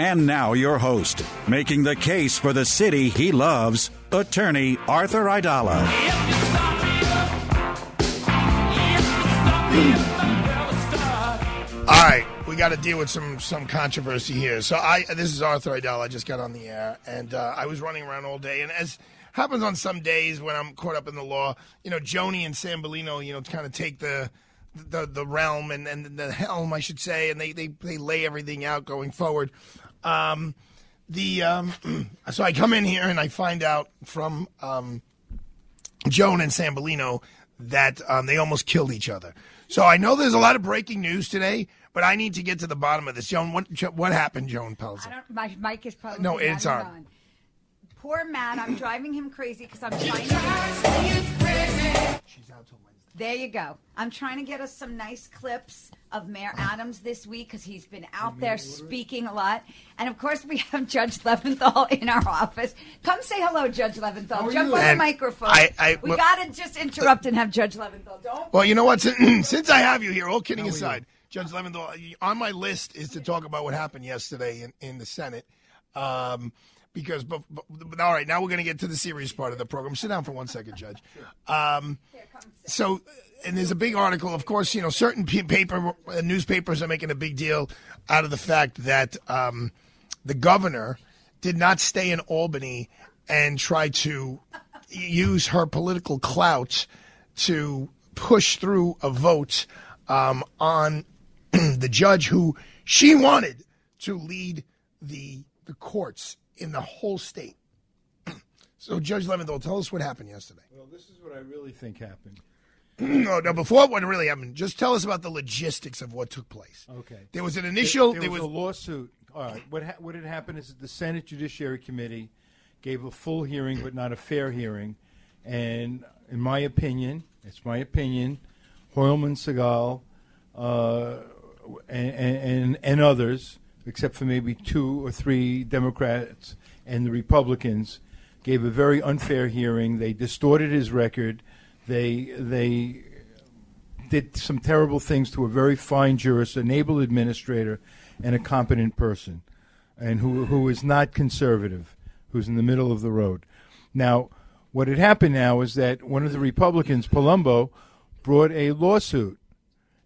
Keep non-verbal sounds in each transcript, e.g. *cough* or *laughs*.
And now, your host, making the case for the city he loves, attorney Arthur Aidala. All right, we got to deal with some some controversy here. So I this is Arthur Aidala. I just got on the air, and uh, I was running around all day. And as happens on some days when I'm caught up in the law, you know, Joni and Sambolino, you know, kind of take the the the realm and, and the helm, I should say, and they they they lay everything out going forward. Um, the um, *clears throat* so I come in here and I find out from um, Joan and Sambolino that um, they almost killed each other. So I know there's a lot of breaking news today, but I need to get to the bottom of this. Joan, what what happened, Joan Pelzer? I don't, my mic is probably No, it's even on. Poor Matt, I'm driving him crazy because I'm trying to. There you go. I'm trying to get us some nice clips of Mayor Adams this week because he's been out there speaking a lot. And of course, we have Judge Leventhal in our office. Come say hello, Judge Leventhal. Jump on the microphone. I- I- we well- got to just interrupt and have Judge Leventhal. Don't. Well, you know what? *clears throat* Since I have you here, all kidding aside, Judge Leventhal, on my list is to talk about what happened yesterday in, in the Senate. Um, because, but, but, but- all right, now we're going to get to the serious part of the program. Sit down for one second, Judge. Um, so, and there's a big article. Of course, you know, certain pe- paper uh, newspapers are making a big deal out of the fact that um, the governor did not stay in Albany and try to use her political clout to push through a vote um, on *clears throat* the judge who she wanted to lead the the courts in the whole state. *clears throat* So, Judge Leventhal, tell us what happened yesterday. Well, this is what I really think happened. *clears throat* no, no. Before what really happened, just tell us about the logistics of what took place. Okay. There was an initial. There, There, was, was, a lawsuit. All right. What ha- what had happened is that the Senate Judiciary Committee gave a full hearing, but not a fair hearing, and in my opinion, it's my opinion, Hoylman, Sigal, uh, and, and and others, except for maybe two or three Democrats and the Republicans, gave a very unfair hearing. They distorted his record. They they did some terrible things to a very fine jurist, an able administrator, and a competent person, and who who is not conservative, who's in the middle of the road. Now, what had happened now is that one of the Republicans, Palumbo, brought a lawsuit,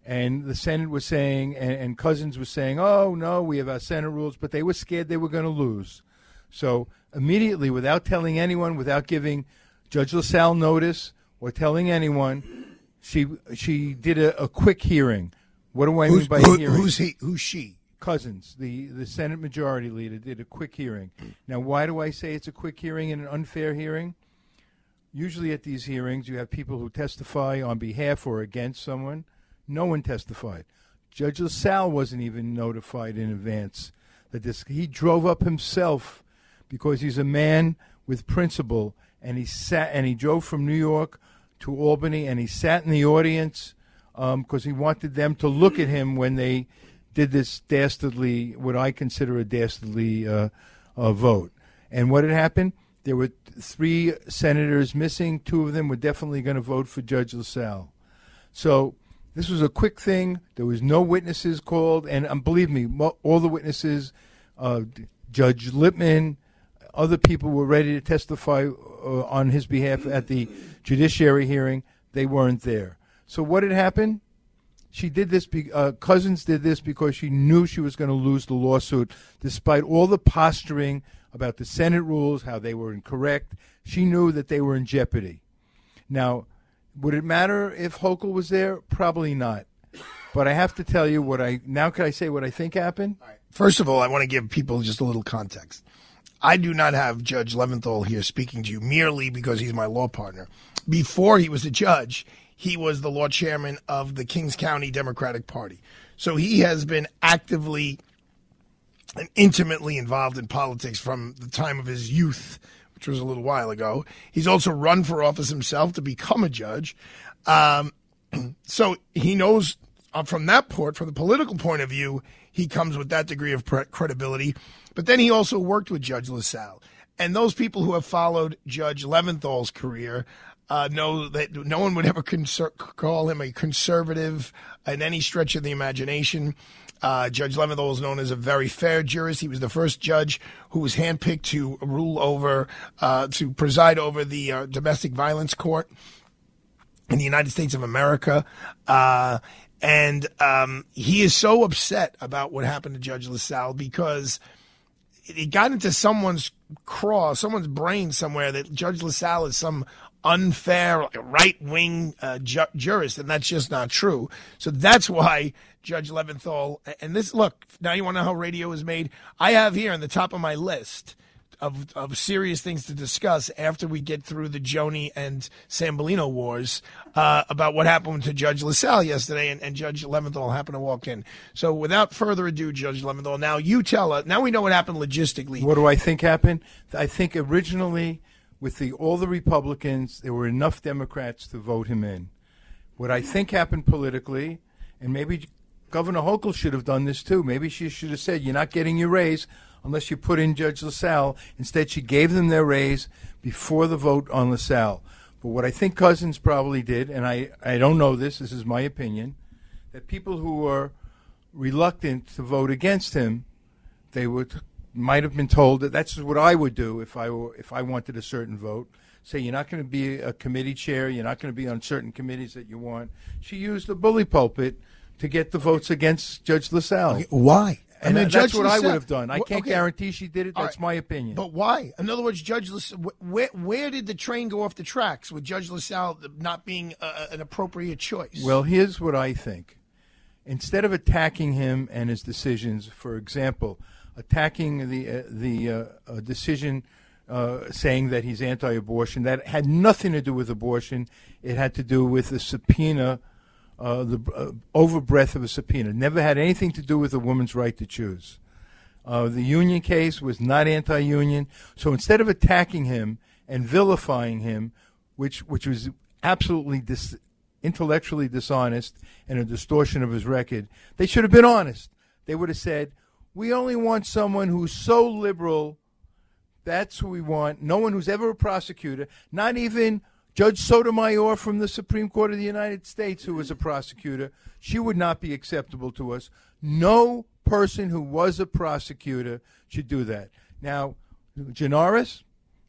and the Senate was saying, and, and Cousins was saying, "Oh no, we have our Senate rules," but they were scared they were going to lose. So immediately, without telling anyone, without giving Judge LaSalle notice or telling anyone, she she did a, a quick hearing. What do I mean by who- hearing? who's he? Who's she? Cousins, the, the Senate Majority Leader, did a quick hearing. Now, why do I say it's a quick hearing and an unfair hearing? Usually at these hearings, you have people who testify on behalf or against someone. No one testified. Judge LaSalle wasn't even notified in advance that this. He drove up himself because he's a man with principle, and he sat and he drove from New York to Albany, and he sat in the audience because he wanted them to look at him when they did this dastardly, what I consider a dastardly uh, uh, vote. And what had happened? There were three senators missing. Two of them were definitely going to vote for Judge LaSalle. So this was a quick thing. There was no witnesses called, and um, believe me, all the witnesses, uh, Judge Lippman, other people were ready to testify uh, on his behalf at the judiciary hearing. They weren't there. So what had happened? she did this. Be, uh, Cousins did this because she knew she was going to lose the lawsuit, despite all the posturing about the Senate rules, how they were incorrect. She knew that they were in jeopardy. Now, would it matter if Hochul was there? Probably not. But I have to tell you what I now. Can I say what I think happened? First of all, I want to give people just a little context. I do not have Judge Leventhal here speaking to you merely because he's my law partner. Before he was a judge, he was the law chairman of the Kings County Democratic Party. So he has been actively and intimately involved in politics from the time of his youth, which was a little while ago. He's also run for office himself to become a judge. Um, *clears throat* so he knows uh, from that port, from the political point of view, he comes with that degree of pre- credibility. But then he also worked with Judge LaSalle. And those people who have followed Judge Leventhal's career uh, know that no one would ever conser- call him a conservative in any stretch of the imagination. Uh, judge Leventhal is known as a very fair jurist. He was the first judge who was handpicked to rule over, uh, to preside over the uh, domestic violence court in the United States of America. Uh, and um, he is so upset about what happened to Judge LaSalle because it got into someone's craw, someone's brain somewhere that Judge LaSalle is some unfair right wing uh, ju- jurist, and that's just not true. So that's why Judge Leventhal, and this look, now you want to know how radio is made? I have here on the top of my list of, of serious things to discuss after we get through the Joni and Sambolino wars uh, about what happened to Judge LaSalle yesterday, and, and Judge Leventhal happened to walk in. So without further ado, Judge Leventhal, now you tell us. Now we know what happened logistically. What do I think happened? I think originally, with the all the Republicans, there were enough Democrats to vote him in. What I think happened politically, and maybe Governor Hochul should have done this too. Maybe she should have said, "You're not getting your raise unless you put in Judge LaSalle." Instead, she gave them their raise before the vote on LaSalle. But what I think Cousins probably did, and I, I don't know this, this is my opinion, that people who were reluctant to vote against him, they would might have been told that that's what I would do if I were if I wanted a certain vote. Say you're not going to be a committee chair, you're not going to be on certain committees that you want. She used the bully pulpit to get the votes against Judge LaSalle. Why? And mean, that's Judge what I would have done. I can't okay. guarantee she did it. That's right. my opinion. But why? In other words, Judge LaSalle, where where did the train go off the tracks with Judge LaSalle not being uh, an appropriate choice? Well, here's what I think. Instead of attacking him and his decisions, for example, attacking the uh, the uh, uh, decision uh, saying that he's anti-abortion, that had nothing to do with abortion. It had to do with the subpoena, uh, the uh, overbreadth of a subpoena. Never had anything to do with a woman's right to choose. Uh, the union case was not anti-union. So instead of attacking him and vilifying him, which which was absolutely dis- intellectually dishonest and a distortion of his record, they should have been honest. They would have said, "We only want someone who's so liberal. That's who we want. No one who's ever a prosecutor, not even." Judge Sotomayor from the Supreme Court of the United States, who was a prosecutor, she would not be acceptable to us. No person who was a prosecutor should do that. Now, Gianaris,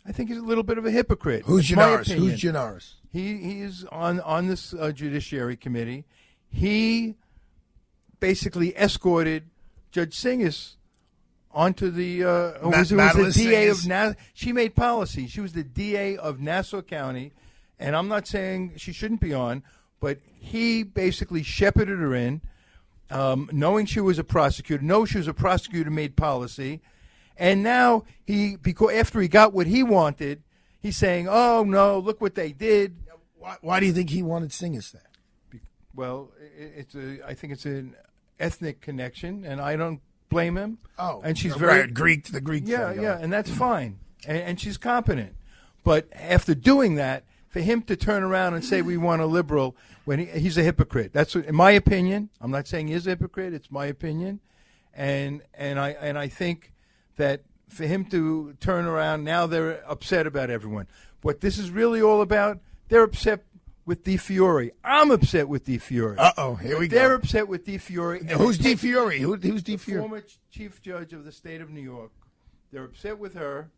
I think he's a little bit of a hypocrite. Who's Gianaris? Who's Gianaris? He he is on on this uh, Judiciary Committee. He basically escorted Judge Singas onto the uh, Ma- was, was the DA Singas. of Na- She made policy. She was the DA of Nassau County, and I'm not saying she shouldn't be on, but he basically shepherded her in, um, knowing she was a prosecutor. Know she was a prosecutor, made policy, and now he because after he got what he wanted, he's saying, "Oh no, look what they did." Why, why do you think he wanted Singas there? Well, i- it's a. I think it's an ethnic connection, and I don't blame him. Oh, and she's very Greek, the Greek. Yeah, thing, yeah, and that's fine, and, and she's competent. But after doing that, for him to turn around and say we want a liberal when he, he's a hypocrite. That's what, in my opinion. I'm not saying he's a hypocrite. It's my opinion, and and I and I think that for him to turn around now, they're upset about everyone. What this is really all about, they're upset with Di Fiore. I'm upset with Di Fiore. Uh oh, here we go They're upset with Di Fiore. and Who's takes- Fiore? Who, who's the Fiore? former chief judge of the state of New York. They're upset with her,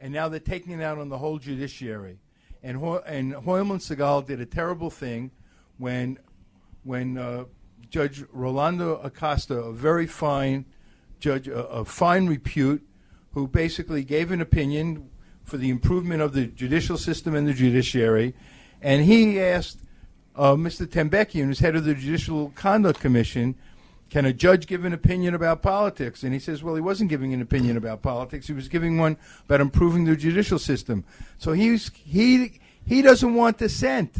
and now they're taking it out on the whole judiciary. And Ho- and Hoylman Sigal did a terrible thing when when uh, Judge Rolando Acosta, a very fine judge, a, a fine repute, who basically gave an opinion for the improvement of the judicial system and the judiciary, and he asked uh, Mr. Tembeckjian, who's head of the Judicial Conduct Commission, can a judge give an opinion about politics? And he says, well, he wasn't giving an opinion about politics. He was giving one about improving the judicial system. So he's he he doesn't want dissent.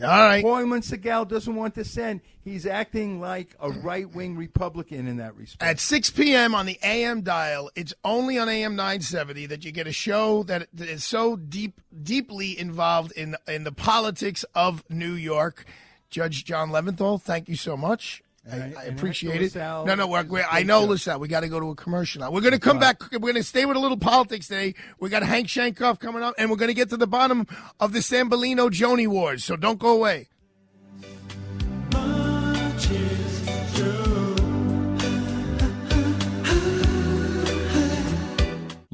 All right. Hoylman Sigal doesn't want dissent. He's acting like a right wing Republican in that respect. At 6 p.m. on the AM dial, it's only on AM 970 that you get a show that is so deep, deeply involved in in the politics of New York. Judge John Leventhal, thank you so much. I, And I- I and appreciate it. No, no, we're, we're, I know. LaSalle. We got to go to a commercial now. We're going to come back. We're going to stay with a little politics today. We got Hank Sheinkopf coming up, and we're going to get to the bottom of the Sambolino Joni Wars. So don't go away.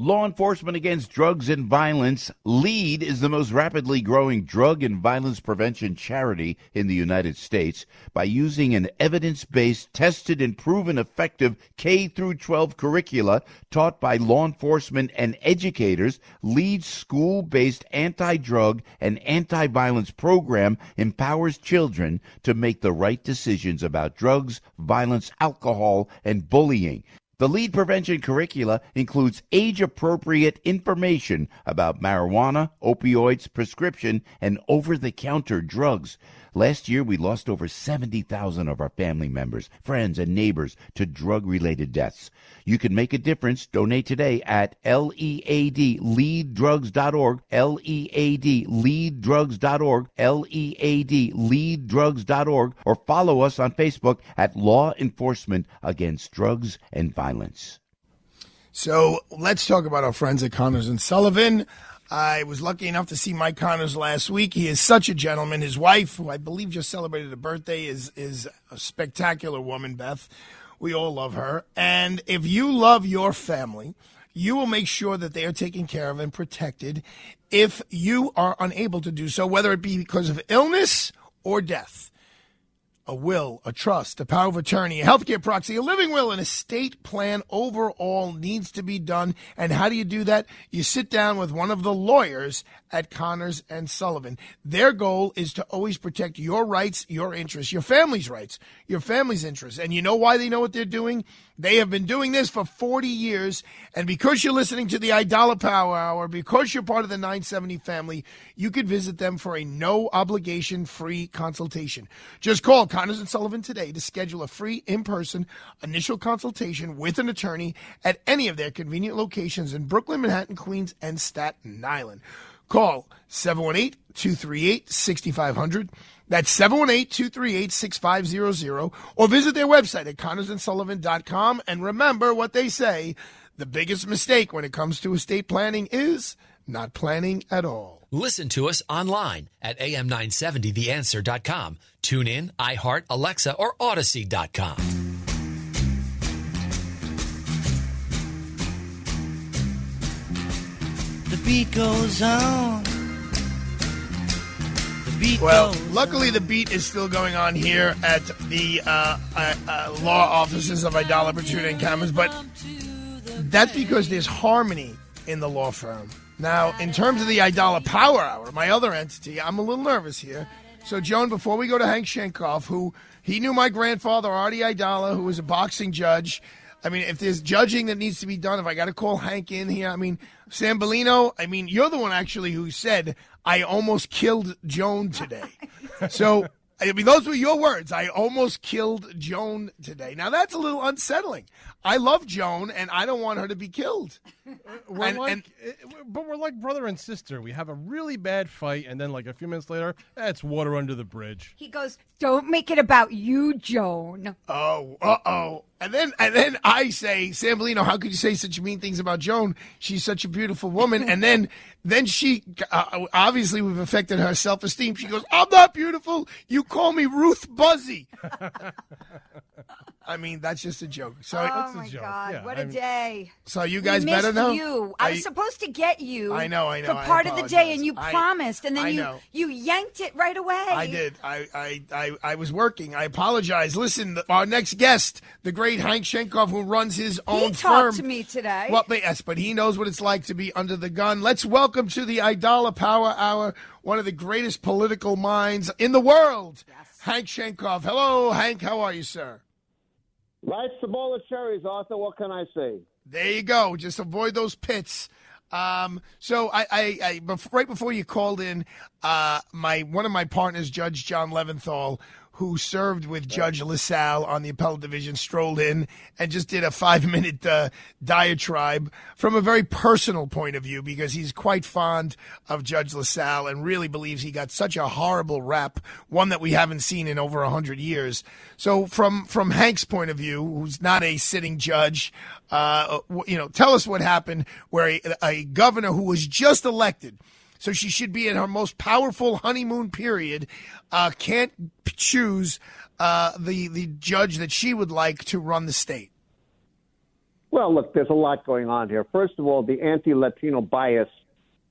Law Enforcement Against Drugs and Violence, LEAD, is the most rapidly growing drug and violence prevention charity in the United States by using an evidence-based, tested and proven effective K through 12 curricula taught by law enforcement and educators. LEAD's school-based anti-drug and anti-violence program empowers children to make the right decisions about drugs, violence, alcohol, and bullying. The lead prevention curricula includes age appropriate information about marijuana, opioids, prescription, and over the counter drugs. Last year, we lost over 70,000 of our family members, friends, and neighbors to drug related deaths. You can make a difference. Donate today at LEAD, leaddrugs.org, LEAD, leaddrugs.org, LEAD, leaddrugs.org, or follow us on Facebook at Law Enforcement Against Drugs and Violence. So let's talk about our friends at Connors and Sullivan. I was lucky enough to see Mike Connors last week. He is such a gentleman. His wife, who I believe just celebrated a birthday, is is a spectacular woman, Beth. We all love her. And if you love your family, you will make sure that they are taken care of and protected if you are unable to do so, whether it be because of illness or death a will, a trust, a power of attorney, a healthcare proxy, a living will, an estate plan overall needs to be done. And how do you do that? You sit down with one of the lawyers at Connors and Sullivan. Their goal is to always protect your rights, your interests, your family's rights, your family's interests. And you know why they know what they're doing? They have been doing this for 40 years. And because you're listening to the Aidala Power Hour, because you're part of the 970 family, you could visit them for a no obligation free consultation. Just call Connors and Sullivan today to schedule a free in person initial consultation with an attorney at any of their convenient locations in Brooklyn, Manhattan, Queens, and Staten Island. Call 718 238 6500. That's 718 238 6500. Or visit their website at connorsandsullivan.com. And remember what they say the biggest mistake when it comes to estate planning is not planning at all. Listen to us online at am970theanswer.com. Tune in, iHeart, Alexa, or Audacy.com. The beat goes on. The beat Well, goes luckily the beat is still going on here at the uh, uh, uh, law offices of Aidala, Bertuna, and Kamins, but that's because there's harmony in the law firm. Now, in terms of the Aidala Power Hour, my other entity, I'm a little nervous here. So, Joan, before we go to Hank Sheinkopf, who he knew my grandfather, Artie Aidala, who was a boxing judge. I mean, if there's judging that needs to be done, if I got to call Hank in here, I mean, Sam Bellino, I mean, you're the one actually who said, I almost killed Joan today. *laughs* So, I mean, those were your words. I almost killed Joan today. Now, that's a little unsettling. I love Joan, and I don't want her to be killed. We're And- like, and- eh, but we're like brother and sister. We have a really bad fight, and then like a few minutes later, eh, it's water under the bridge. He goes, "Don't make it about you, Joan." Oh, uh oh. And then and then I say, Sam Bellino, how could you say such mean things about Joan? She's such a beautiful woman. *laughs* and then then she uh, obviously we've affected her self esteem. She goes, I'm not beautiful. You call me Ruth Buzzi. *laughs* I mean, that's just a joke. So, oh my God! what a day! So you We guys better missed know. You, I Are was supposed to get you. I know, I know, For part of the day, and you. I- promised, and then I you know. you yanked it right away. I did. I, I, I, I was working. I apologize. Listen, our next guest, the great Hank Sheinkopf, who runs his He own talked firm. to me today. Well, but yes, but he knows what it's like to be under the gun. Let's welcome to the Aidala Power Hour one of the greatest political minds in the world, Hank Sheinkopf. Hello, Hank. How are you, sir? Life's a bowl of cherries, Arthur. What can I say? There you go. Just avoid those pits. Um, so I, I, I right before you called in, uh, my one of my partners, Judge John Leventhal, who served with Judge LaSalle on the appellate division, strolled in and just did a five minute uh, diatribe from a very personal point of view because he's quite fond of Judge LaSalle and really believes he got such a horrible rap, one that we haven't seen in over a hundred years. So from from Hank's point of view, who's not a sitting judge, uh, you know, tell us what happened where a, a governor who was just elected so she should be in her most powerful honeymoon period. Uh, can't choose uh, the the judge that she would like to run the state. Well, look, there's a lot going on here. First of all, the anti-Latino bias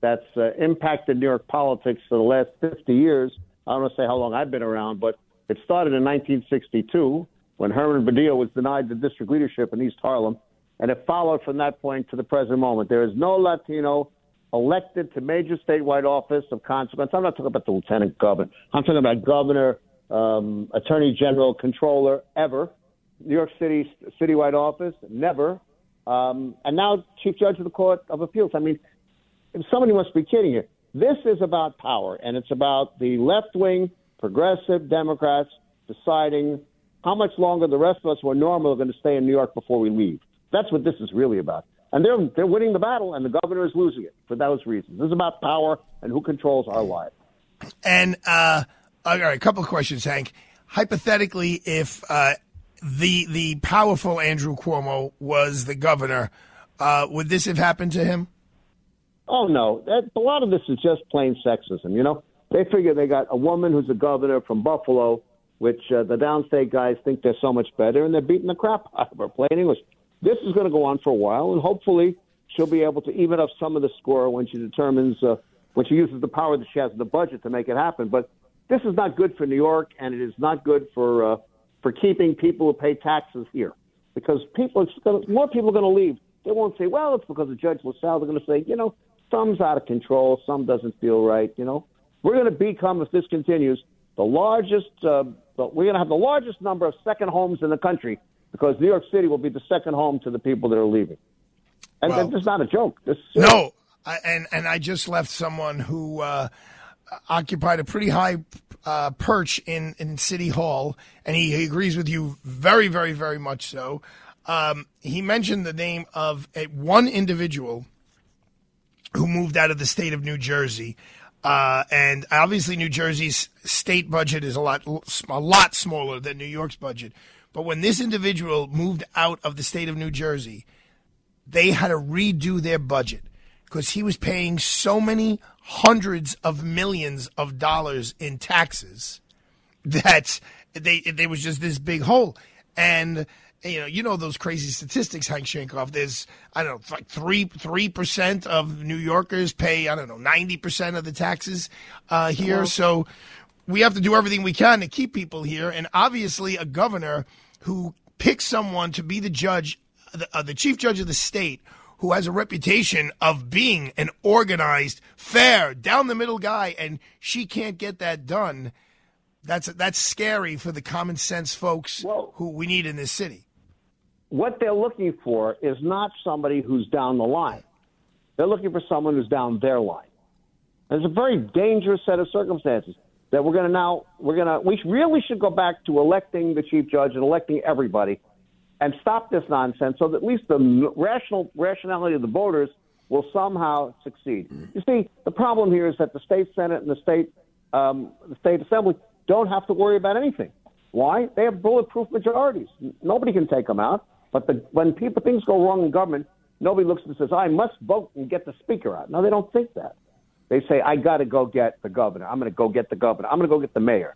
that's uh, impacted New York politics for the last 50 years. I don't want to say how long I've been around, but it started in 1962 when Herman Badillo was denied the district leadership in East Harlem, and it followed from that point to the present moment. There is no Latino elected to major statewide office of consequence. I'm not talking about the lieutenant governor. I'm talking about governor, um, attorney general, controller, ever. New York City citywide office, never. Um, and now chief judge of the Court of Appeals. I mean, somebody must be kidding you. This is about power, and it's about the left wing progressive Democrats deciding how much longer the rest of us who are normal are going to stay in New York before we leave. That's what this is really about. And they're they're winning the battle, and the governor is losing it for those reasons. This is about power and who controls our lives. And uh, all right, a couple of questions, Hank. Hypothetically, if uh, the the powerful Andrew Cuomo was the governor, uh, would this have happened to him? Oh no, that, a lot of this is just plain sexism. You know, they figure they got a woman who's a governor from Buffalo, which uh, the downstate guys think they're so much better, and they're beating the crap out of her. Plain English. This is going to go on for a while, and hopefully she'll be able to even up some of the score when she determines uh, when she uses the power that she has in the budget to make it happen. But this is not good for New York, and it is not good for uh, for keeping people who pay taxes here, because people, gonna, more people are going to leave. They won't say, "Well, it's because of Judge LaSalle." They're going to say, "You know, some's out of control, some doesn't feel right." You know, we're going to become, if this continues, the largest. Uh, we're going to have the largest number of second homes in the country because New York City will be the second home to the people that are leaving. And Well- this is not a joke. This No, I, and and I just left someone who uh, occupied a pretty high uh, perch in in City Hall, and he, he agrees with you very, very, very much so. Um, he mentioned the name of a, one individual who moved out of the state of New Jersey. Uh, and obviously, New Jersey's state budget is a lot a lot smaller than New York's budget. But when this individual moved out of the state of New Jersey, they had to redo their budget because he was paying so many hundreds of millions of dollars in taxes *laughs* that they there was just this big hole. And you know, you know those crazy statistics, Hank Sheinkopf. There's I don't know, like three three percent of New Yorkers pay I don't know ninety percent of the taxes uh, here. Well- so we have to do everything we can to keep people here. And obviously, a governor who picks someone to be the judge, the, uh, the chief judge of the state, who has a reputation of being an organized, fair, down the middle guy, and she can't get that done. That's that's scary for the common sense folks who we need in this city. what they're looking for is not somebody who's down the line. They're looking for someone who's down their line. And it's a very dangerous set of circumstances that we're going to now we're going to we really should go back to electing the chief judge and electing everybody and stop this nonsense so that at least the rational rationality of the voters will somehow succeed. You see, the problem here is that the state senate and the state um, the state assembly don't have to worry about anything. Why? They have bulletproof majorities. Nobody can take them out. But the, when people things go wrong in government, nobody looks and says, "I must vote and get the speaker out." No, they don't think that. They say, "I got to go get the governor. I'm going to go get the governor. I'm going to go get the mayor."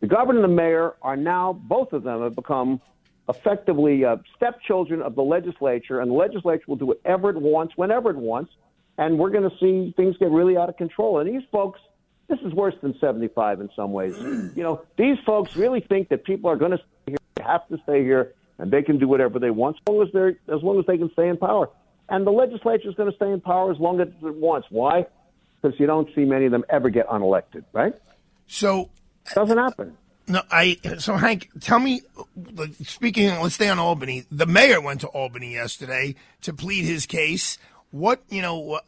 The governor and the mayor are now both of them have become effectively uh, stepchildren of the legislature, and the legislature will do whatever it wants, whenever it wants, and we're going to see things get really out of control. And these folks, this is worse than 75 in some ways. You know, these folks really think that people are going to stay here, they have to stay here, and they can do whatever they want as long as they're as long as they can stay in power. And the legislature is going to stay in power as long as it wants. Why? Because you don't see many of them ever get unelected, right? So doesn't happen. No, I. So Hank, tell me. Speaking, let's stay on Albany. The mayor went to Albany yesterday to plead his case. What you know?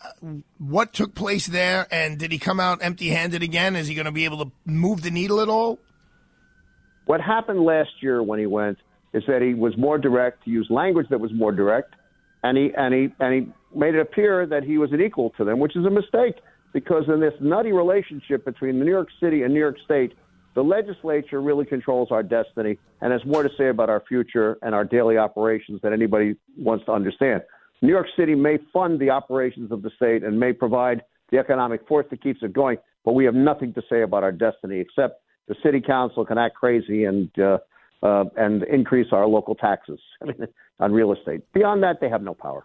What took place there, and did he come out empty-handed again? Is he going to be able to move the needle at all? What happened last year when he went is that he was more direct. He used language that was more direct, and he and he and he made it appear that he was an equal to them, which is a mistake because in this nutty relationship between New York City and New York State, the legislature really controls our destiny and has more to say about our future and our daily operations than anybody wants to understand. New York City may fund the operations of the state and may provide the economic force that keeps it going, but we have nothing to say about our destiny except the city council can act crazy and uh, uh, and increase our local taxes *laughs* on real estate. Beyond that, they have no power.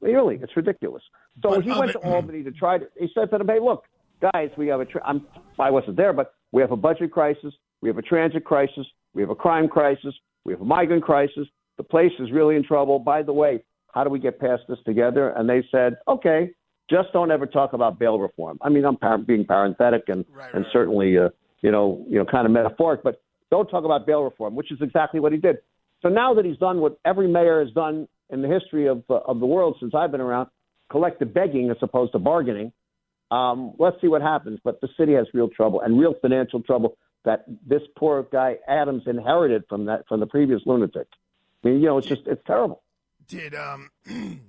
Really, it's ridiculous. So But he went it- to Albany to try to. He said to them, "Hey, look, guys, we have a. Tra- I'm, I wasn't there, but we have a budget crisis. We have a transit crisis. We have a crime crisis. We have a migrant crisis. The place is really in trouble. By the way, how do we get past this together?" And they said, "Okay, just don't ever talk about bail reform." I mean, I'm par- being parenthetic and and certainly, uh, you know, you know, kind of metaphoric, but don't talk about bail reform, which is exactly what he did. So now that he's done what every mayor has done in the history of uh, of the world since I've been around, collective begging as opposed to bargaining. Um, let's see what happens. But the city has real trouble and real financial trouble that this poor guy Adams inherited from that from the previous lunatic. I mean, you know, it's just it's terrible. Did um. *clears throat*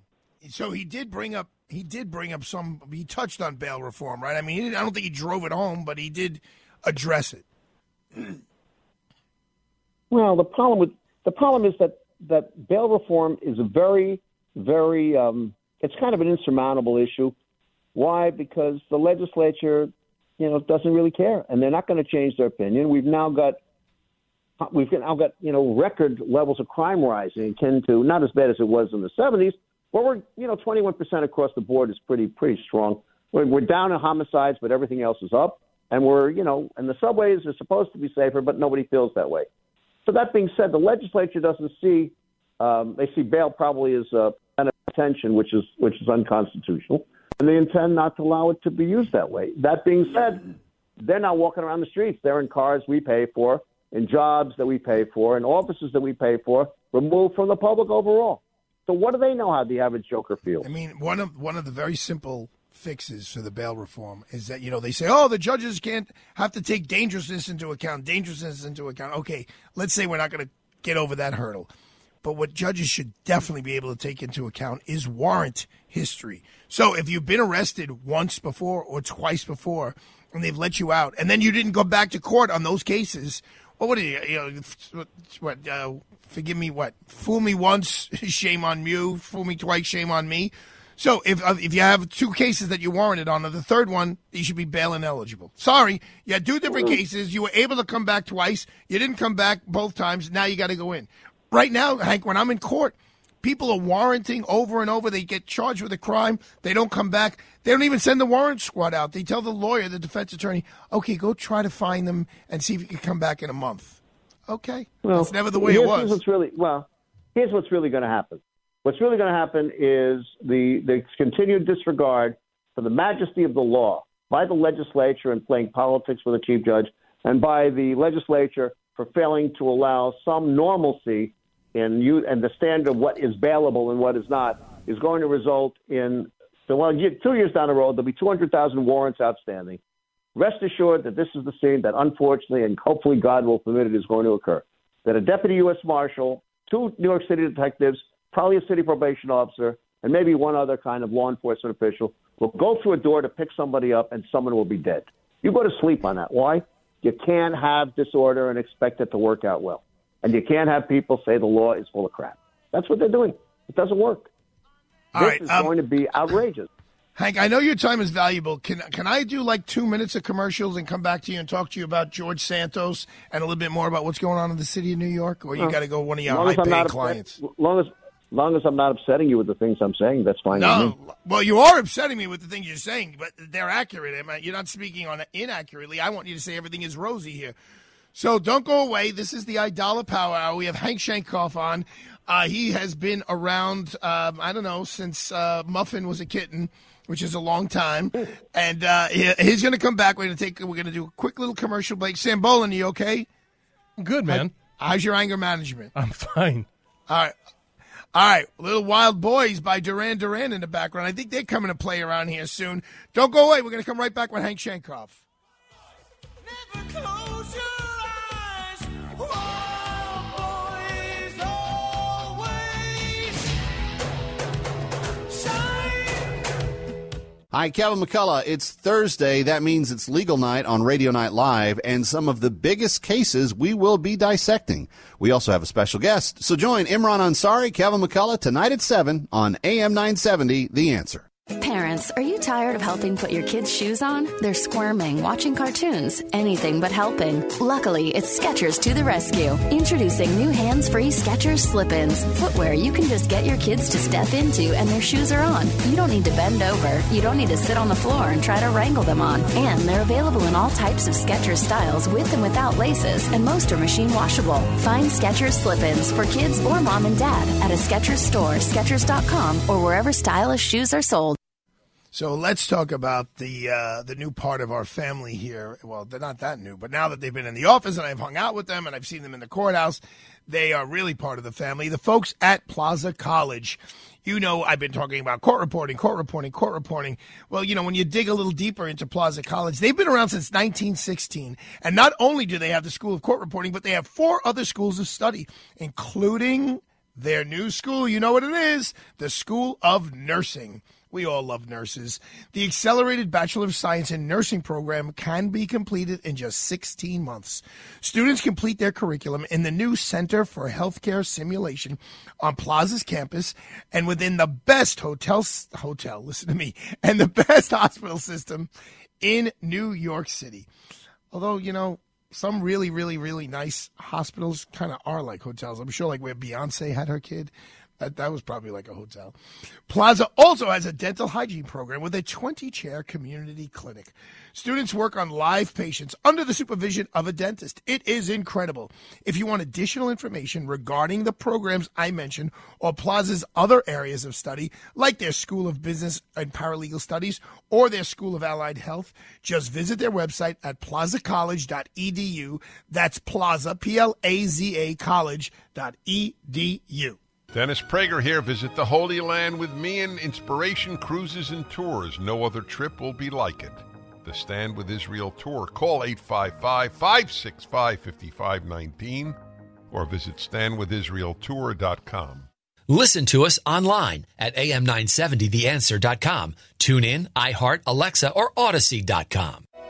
so he did bring up. He did bring up some. He touched on bail reform, right? I mean, he didn't, I don't think he drove it home, but he did address it. *clears throat* Well, the problem with the problem is that that bail reform is a very, very um, it's kind of an insurmountable issue. Why? Because the legislature, you know, doesn't really care, and they're not going to change their opinion. We've now got we've now got you know record levels of crime rising, akin to not as bad as it was in the '70s, but we're you know 21 percent across the board is pretty pretty strong. We're, we're down in homicides, but everything else is up, and we're you know and the subways are supposed to be safer, but nobody feels that way. So that being said, the legislature doesn't see um, they see bail probably as of detention, which is which is unconstitutional, and they intend not to allow it to be used that way. That being said, they're not walking around the streets; they're in cars we pay for, in jobs that we pay for, in offices that we pay for, removed from the public overall. So what do they know how the average Joker feels? I mean, one of one of the very simple fixes for the bail reform is that you know they say, oh, the judges can't have to take dangerousness into account, dangerousness into account. Okay, let's say we're not going to get over that hurdle. But what judges should definitely be able to take into account is warrant history. So if you've been arrested once before or twice before, and they've let you out, and then you didn't go back to court on those cases, well, what are you? You know, what? Uh, forgive me. What? Fool me once, *laughs* shame on you. Fool me twice, shame on me. So if uh, if you have two cases that you warranted on, or the third one, you should be bail ineligible. Sorry, you had two different cases. You were able to come back twice. You didn't come back both times. Now you got to go in. Right now, Hank, when I'm in court, people are warranting over and over. They get charged with a crime. They don't come back. They don't even send the warrant squad out. They tell the lawyer, the defense attorney, okay, go try to find them and see if you can come back in a month. Okay. Well, That's never the way it was. What's really well. Here's what's really going to happen. What's really going to happen is the the continued disregard for the majesty of the law by the legislature and playing politics with the chief judge, and by the legislature for failing to allow some normalcy in you and the standard of what is bailable and what is not is going to result in so well two years down the road there'll be 200,000 warrants outstanding. Rest assured that this is the scene that unfortunately and hopefully God will permit it is going to occur. That a deputy U.S. marshal, two New York City detectives, probably a city probation officer, and maybe one other kind of law enforcement official will go through a door to pick somebody up and someone will be dead. You go to sleep on that. Why? You can't have disorder and expect it to work out well. And you can't have people say the law is full of crap. That's what they're doing. It doesn't work. All this right, is um, going to be outrageous. Hank, I know your time is valuable. Can can I do like two minutes of commercials and come back to you and talk to you about George Santos and a little bit more about what's going on in the city of New York? Or you Uh, got to go one of your long as I'm high-paid not clients? upset, long as long as I'm not upsetting you with the things I'm saying, that's fine. with No, me. well, you are upsetting me with the things you're saying, but they're accurate. I mean, You're not speaking on inaccurately. I want you to say everything is rosy here. So don't go away. This is the Aidala Power Hour. We have Hank Sheinkopf on. Uh, he has been around, um, I don't know, since uh, Muffin was a kitten, which is a long time. And uh, he- he's going to come back. We're going to take. We're going to do a quick little commercial break. Sam Bolin, you okay? Good man. How's your anger management? I'm fine. All right. All right, Little Wild Boys by Duran Duran in the background. I think they're coming to play around here soon. Don't go away. We're going to come right back with Hank Sheinkopf. Hi, Kevin McCullough. It's Thursday. That means it's legal night on Radio Night Live and some of the biggest cases we will be dissecting. We also have a special guest. So join Imran Ansari, Kevin McCullough tonight at 7 on AM 970, The Answer. Parents, are you tired of helping put your kids' shoes on? They're squirming, watching cartoons, anything but helping. Luckily, it's Skechers to the rescue. Introducing new hands-free Skechers slip-ins. Footwear you can just get your kids to step into and their shoes are on. You don't need to bend over. You don't need to sit on the floor and try to wrangle them on. And they're available in all types of Skechers styles with and without laces, and most are machine washable. Find Skechers slip-ins for kids or mom and dad at a Skechers store, Skechers.com, or wherever stylish shoes are sold. So let's talk about the uh, the new part of our family here. Well, they're not that new, but now that they've been in the office and I've hung out with them and I've seen them in the courthouse, they are really part of the family. The folks at Plaza College. You know, I've been talking about court reporting, court reporting, court reporting. Well, you know, when you dig a little deeper into Plaza College, they've been around since 1916. And not only do they have the School of Court Reporting, but they have four other schools of study, including their new school. You know what it is? The School of Nursing. We all love nurses. The Accelerated Bachelor of Science in Nursing program can be completed in just 16 months. Students complete their curriculum in the new Center for Healthcare Simulation on Plaza's campus and within the best hotel, hotel, *laughs* listen to me, and the best hospital system in New York City. Although, you know, some really, really, really nice hospitals kind of are like hotels. I'm sure, like where Beyonce had her kid, that, that was probably like a hotel. Plaza also has a dental hygiene program with a 20 chair community clinic. Students work on live patients under the supervision of a dentist. It is incredible. If you want additional information regarding the programs I mentioned or Plaza's other areas of study, like their School of Business and Paralegal Studies or their School of Allied Health, just visit their website at plazacollege.edu. That's Plaza, P L A Z A college.edu. Dennis Prager here. Visit the Holy Land with me and Inspiration Cruises and Tours. No other trip will be like it. The Stand with Israel Tour. Call 855 565 5519 or visit standwithisraeltour.com. Listen to us online at am970theanswer.com. Tune in, iHeart, Alexa, or Audacy.com.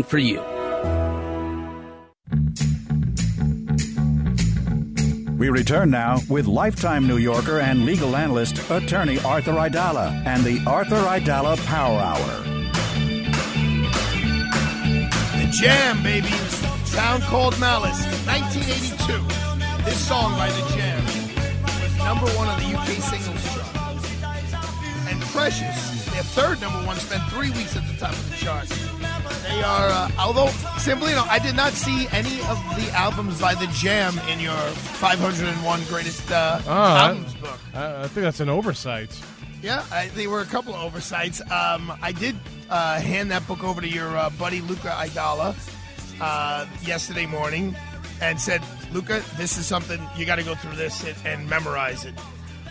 for you. We return now with lifetime New Yorker and legal analyst attorney Arthur Aidala and the Arthur Aidala Power Hour. The Jam, baby. Town Called Malice, 1982. This song by The Jam was number one on the UK singles chart. And Precious, their third number one, spent three weeks at the top of the charts. They are, uh, although simply, I did not see any of the albums by The Jam in your 501 greatest uh, Ah, albums book. I, I think that's an oversight. Yeah, I, they were a couple of oversights. Um, I did uh, hand that book over to your uh, buddy Luca Aidala uh, yesterday morning and said, Luca, this is something you got to go through this and, and memorize it.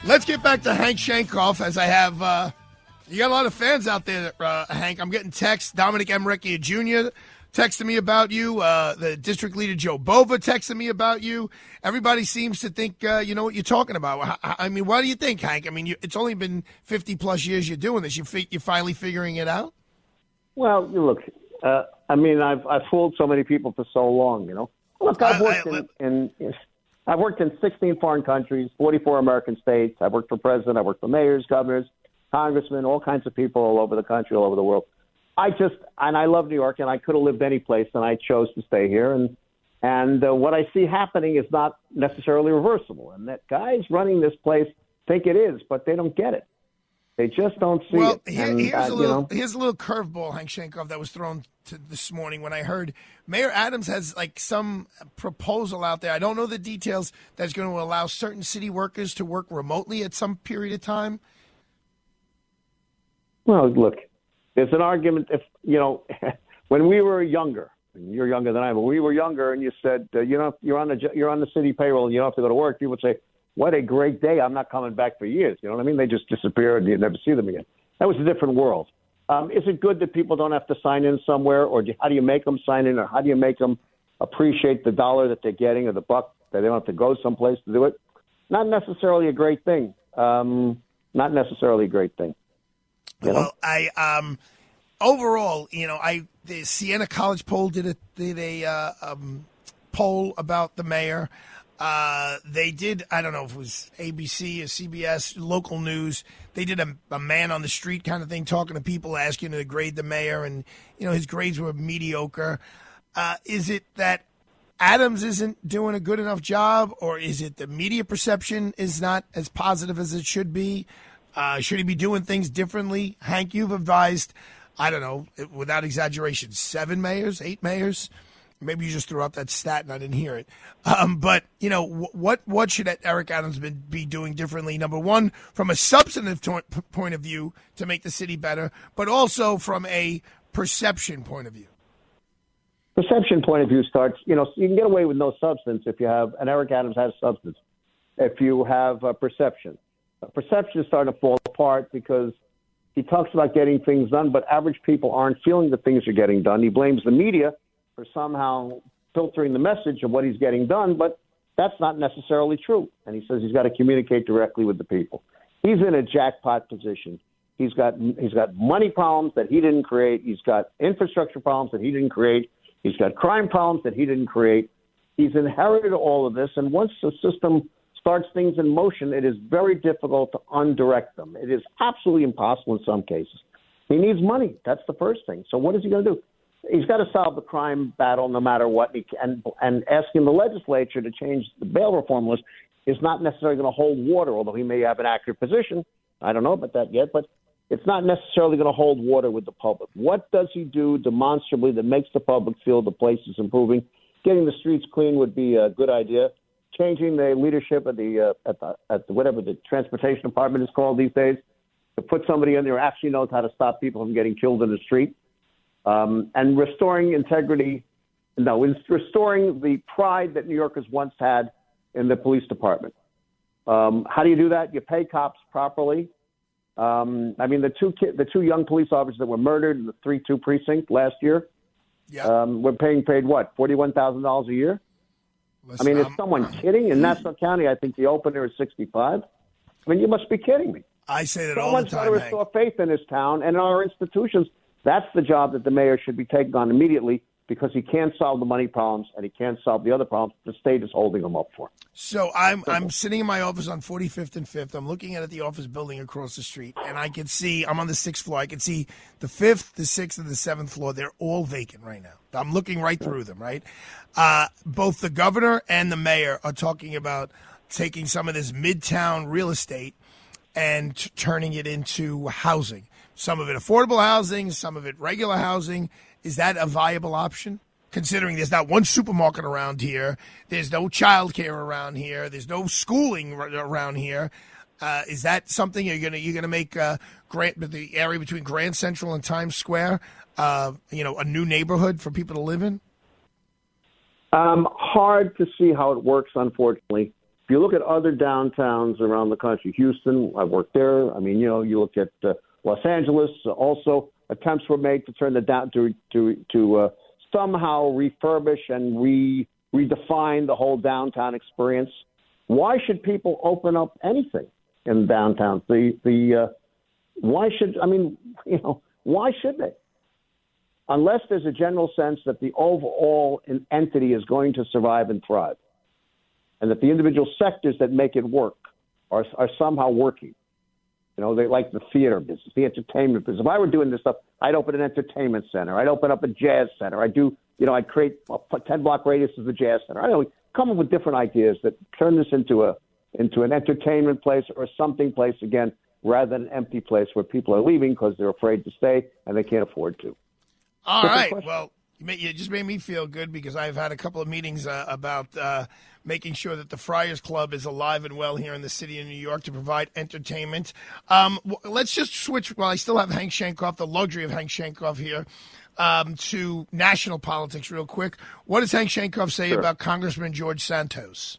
Let's get back to Hank Sheinkopf as I have. You got a lot of fans out there, uh, Hank. I'm getting texts. Dominic Emrecchia Jr. texting me about you. Uh, the district leader Joe Bova texting me about you. Everybody seems to think uh, you know what you're talking about. I, I mean, what do you think, Hank? I mean, you, it's only been 50 plus years you're doing this. You fi- you're finally figuring it out. Well, you look, uh, I mean, I've I've fooled so many people for so long, you know. Look, I've worked in, in I've worked in 16 foreign countries, 44 American states. I've worked for president. I've worked for mayors, governors, congressmen, all kinds of people all over the country, all over the world. I just and I love New York, and I could have lived any place, and I chose to stay here. And and uh, what I see happening is not necessarily reversible, and that guys running this place think it is, but they don't get it. They just don't see Well, it. here, here's uh, a you little know, here's a little curveball, Hank Sheinkopf, that was thrown to this morning when I heard Mayor Adams has like some proposal out there. I don't know the details that's going to allow certain city workers to work remotely at some period of time. Well, look, there's an argument. If you know, *laughs* when we were younger, and you're younger than I, but we were younger, and you said, uh, you know, you're on the you're on the city payroll, and you don't have to go to work. People would say, "What a great day! I'm not coming back for years." You know what I mean? They just disappear, and you never see them again. That was a different world. Um, is it good that people don't have to sign in somewhere, or do, how do you make them sign in, or how do you make them appreciate the dollar that they're getting, or the buck that they don't have to go someplace to do it? Not necessarily a great thing. Um, not necessarily a great thing. You know? Well, I um overall, you know, I the Siena College poll did a did a uh, um, poll about the mayor. Uh, they did. I don't know if it was ABC or CBS, local news. They did a, a man on the street kind of thing, talking to people, asking to grade the mayor, and you know his grades were mediocre. Uh, is it that Adams isn't doing a good enough job, or is it the media perception is not as positive as it should be? Uh, should he be doing things differently? Hank, you've advised, I don't know, without exaggeration, seven mayors, eight mayors. Maybe you just threw out that stat and I didn't hear it. Um, but you know what? What should Eric Adams be, doing differently? Number one, from a substantive to- point of view, to make the city better, but also from a perception point of view. perception point of view starts, you know, you can get away with no substance if you have, and Eric Adams has substance, if you have uh, perception. Perception is starting to fall apart because he talks about getting things done, but average people aren't feeling that things are getting done. He blames the media for somehow filtering the message of what he's getting done, but that's not necessarily true. And he says he's got to communicate directly with the people. He's in a jackpot position. He's got he's got money problems that he didn't create. He's got infrastructure problems that he didn't create. He's got crime problems that he didn't create. He's inherited all of this, and once the system starts things in motion, it is very difficult to undirect them. It is absolutely impossible in some cases. He needs money. That's the first thing. So what is he going to do? He's got to solve the crime battle no matter what. And and asking the legislature to change the bail reform list is not necessarily going to hold water. Although he may have an accurate position, I don't know about that yet. But it's not necessarily going to hold water with the public. What does he do demonstrably that makes the public feel the place is improving? Getting the streets clean would be a good idea. Changing the leadership at the uh, at the at the, whatever the transportation department is called these days to put somebody in there who actually knows how to stop people from getting killed in the street, um, and restoring integrity. No, it's restoring the pride that New Yorkers once had in the police department. Um, how do you do that? You pay cops properly. Um, I mean, the two ki- the two young police officers that were murdered in the three two precinct last year. Um, we're paying paid what forty one thousand dollars a year. I mean, is someone kidding? In Nassau County, I think the opener is sixty five. I mean, you must be kidding me. I say that all the time. Someone's got to restore faith in this town and in our institutions. That's the job that the mayor should be taking on immediately because he can't solve the money problems and he can't solve the other problems the state is holding him up for. So I'm I'm sitting in my office on 45th and 5th. I'm looking at the office building across the street, and I can see I'm on the sixth floor. I can see the fifth, the sixth, and the seventh floor. They're all vacant right now. I'm looking right through them. Right, uh, both the governor and the mayor are talking about taking some of this midtown real estate and t- turning it into housing. Some of it affordable housing, some of it regular housing. Is that a viable option? Considering there's not one supermarket around here, there's no childcare around here, there's no schooling r- around here. Uh, is that something you're gonna you're gonna make uh, Grant the area between Grand Central and Times Square, uh, you know, a new neighborhood for people to live in? Um, hard to see how it works, unfortunately. If you look at other downtowns around the country, Houston, I worked there. I mean, you know, you look at uh, Los Angeles. Also, attempts were made to turn the down to to to uh, somehow refurbish and re redefine the whole downtown experience. Why should people open up anything in downtown? The the uh, why should I mean, *laughs* you know, why should they? Unless there's a general sense that the overall entity is going to survive and thrive, and that the individual sectors that make it work are, are somehow working. You know, they like the theater business, the entertainment business. If I were doing this stuff, I'd open an entertainment center. I'd open up a jazz center. I'd do, you know, I'd create a 10 block radius of the jazz center. I'd come up with different ideas that turn this into a into an entertainment place or something place again, rather than an empty place where people are leaving because they're afraid to stay and they can't afford to. All *laughs* right. Well, you, made, you just made me feel good because I've had a couple of meetings uh, about uh, making sure that the Friars Club is alive and well here in the city of New York to provide entertainment. Um, w- let's just switch. While I still have Hank Sheinkopf, the luxury of Hank Sheinkopf here, um, to national politics, real quick. What does Hank Sheinkopf say Sure. about Congressman George Santos?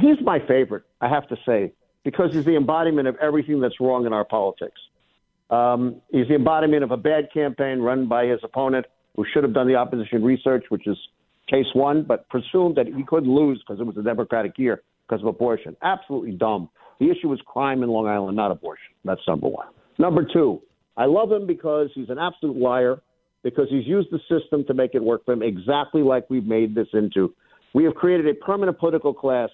He's my favorite, I have to say, because he's the embodiment of everything that's wrong in our politics. Um, he's the embodiment of a bad campaign run by his opponent who should have done the opposition research, which is case one, but presumed that he couldn't lose because it was a Democratic year because of abortion. Absolutely dumb. The issue was crime in Long Island, not abortion. That's number one. Number two, I love him because he's an absolute liar, because he's used the system to make it work for him exactly like we've made this into. We have created a permanent political class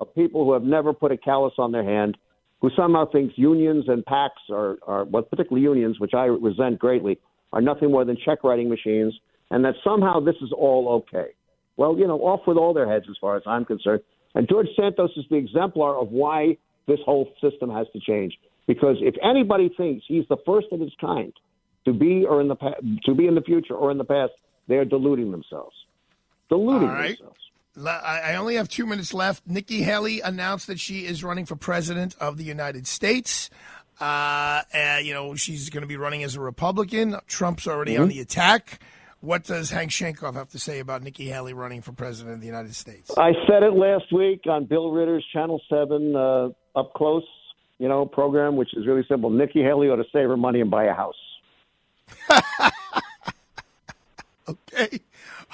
of people who have never put a callus on their hand, who somehow thinks unions and PACs are, are well, particularly unions, which I resent greatly, are nothing more than check writing machines, and that somehow this is all okay. Well, you know, off with all their heads as far as I'm concerned. And George Santos is the exemplar of why this whole system has to change. Because if anybody thinks he's the first of his kind to be or in the pa- to be in the future or in the past, they're deluding themselves. Deluding right. themselves. I only have two minutes left. Nikki Haley announced that she is running for president of the United States. Uh, and, you know, she's going to be running as a Republican. Trump's already on Mhm. the attack. What does Hank Sheinkopf have to say about Nikki Haley running for president of the United States? I said it last week on Bill Ritter's Channel Seven uh, Up Close, you know, program, which is really simple. Nikki Haley ought to save her money and buy a house. *laughs* Okay.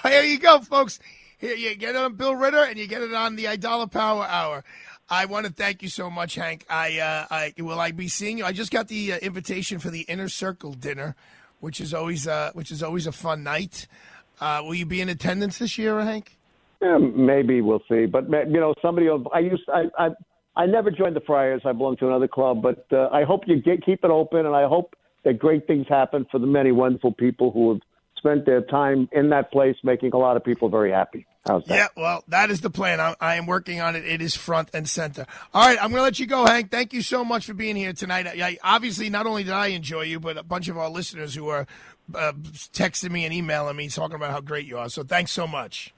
Here you go, folks. Here you get it on Bill Ritter and you get it on the Aidala Power Hour. I want to thank you so much, Hank. I, uh, I will I be seeing you. I just got the uh, invitation for the Inner Circle dinner, which is always uh, which is always a fun night. Uh, will you be in attendance this year, Hank? Yeah, maybe we'll see. But you know, somebody. I used. I. I I never joined the Friars. I belong to another club, but uh, I hope you get, keep it open, and I hope that great things happen for the many wonderful people who have spent their time in that place, making a lot of people very happy. How's that? Yeah, well, that is the plan. I, I am working on it. It is front and center. All right, I'm going to let you go, Hank. Thank you so much for being here tonight. I, I, obviously, not only did I enjoy you, but a bunch of our listeners who are uh, texting me and emailing me talking about how great you are. So thanks so much.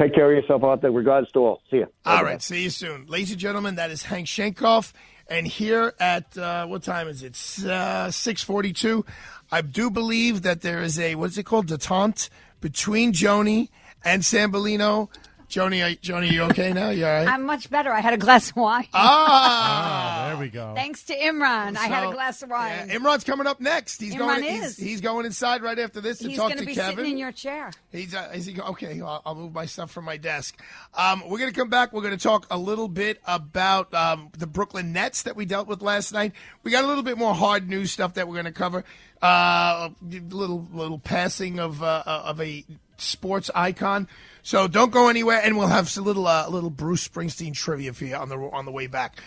Take care of yourself out there. Regards to all. See you. All right, see you soon. Ladies and gentlemen, that is Hank Sheinkopf. And here at, uh, what time is it? Uh, 642. I do believe that there is a, what's it called? Detente between Joni and Sambolino. Joni, are- Joni, you okay now? You all right? I'm much better. I had a glass of wine. Ah, there we go. Thanks to Imran, I had a glass of wine. Yeah, Imran's coming up next. He's Imran going. is. He's, he's going inside right after this to He's talk going to to be Kevin. sitting in your chair. He's uh, is he okay? I'll, I'll move my stuff from my desk. Um, we're going to come back. We're going to talk a little bit about um, the Brooklyn Nets that we dealt with last night. We got a little bit more hard news stuff that we're going to cover. Uh, a little little passing of uh, of a sports icon. So don't go anywhere, and we'll have a little uh, little Bruce Springsteen trivia for you on the on the way back.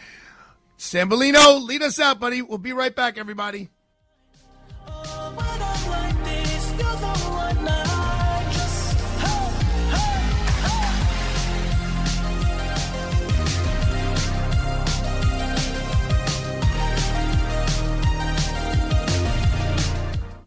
Sambolino, lead us out, buddy. We'll be right back, everybody.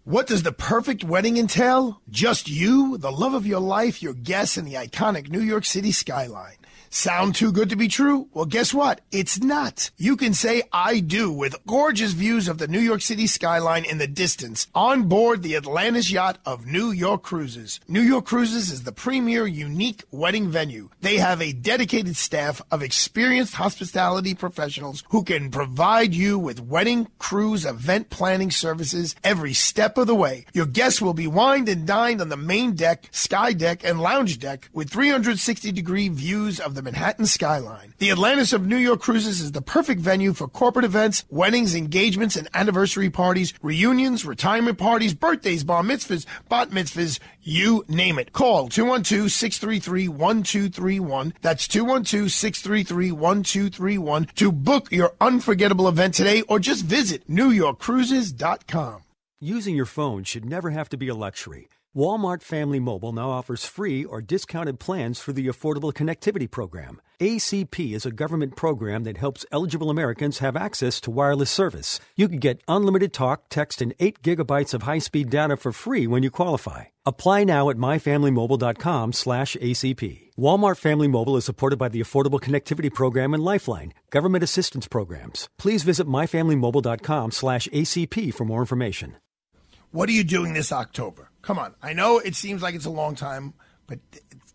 What does the perfect wedding entail? Just you, the love of your life, your guests, and the iconic New York City skyline. Sound too good to be true? Well, guess what? It's not. You can say I do with gorgeous views of the New York City skyline in the distance on board the Atlantis yacht of New York Cruises. New York Cruises is the premier unique wedding venue. They have a dedicated staff of experienced hospitality professionals who can provide you with wedding cruise event planning services every step of the way. Your guests will be wined and dined on the main deck, sky deck, and lounge deck with 360 degree views of the Manhattan skyline. The Atlantis of New York Cruises is the perfect venue for corporate events, weddings, engagements, and anniversary parties, reunions, retirement parties, birthdays, bar mitzvahs, bat mitzvahs, you name it. Call 212-633-1231. That's 212-633-1231 to book your unforgettable event today or just visit newyorkcruises.com. Using your phone should never have to be a luxury. Walmart Family Mobile now offers free or discounted plans for the Affordable Connectivity Program. ACP is a government program that helps eligible Americans have access to wireless service. You can get unlimited talk, text, and 8 gigabytes of high-speed data for free when you qualify. Apply now at myfamilymobile.com slash ACP. Walmart Family Mobile is supported by the Affordable Connectivity Program and Lifeline, government assistance programs. Please visit myfamilymobile.com slash ACP for more information. What are you doing this October? Come on. I know it seems like it's a long time, but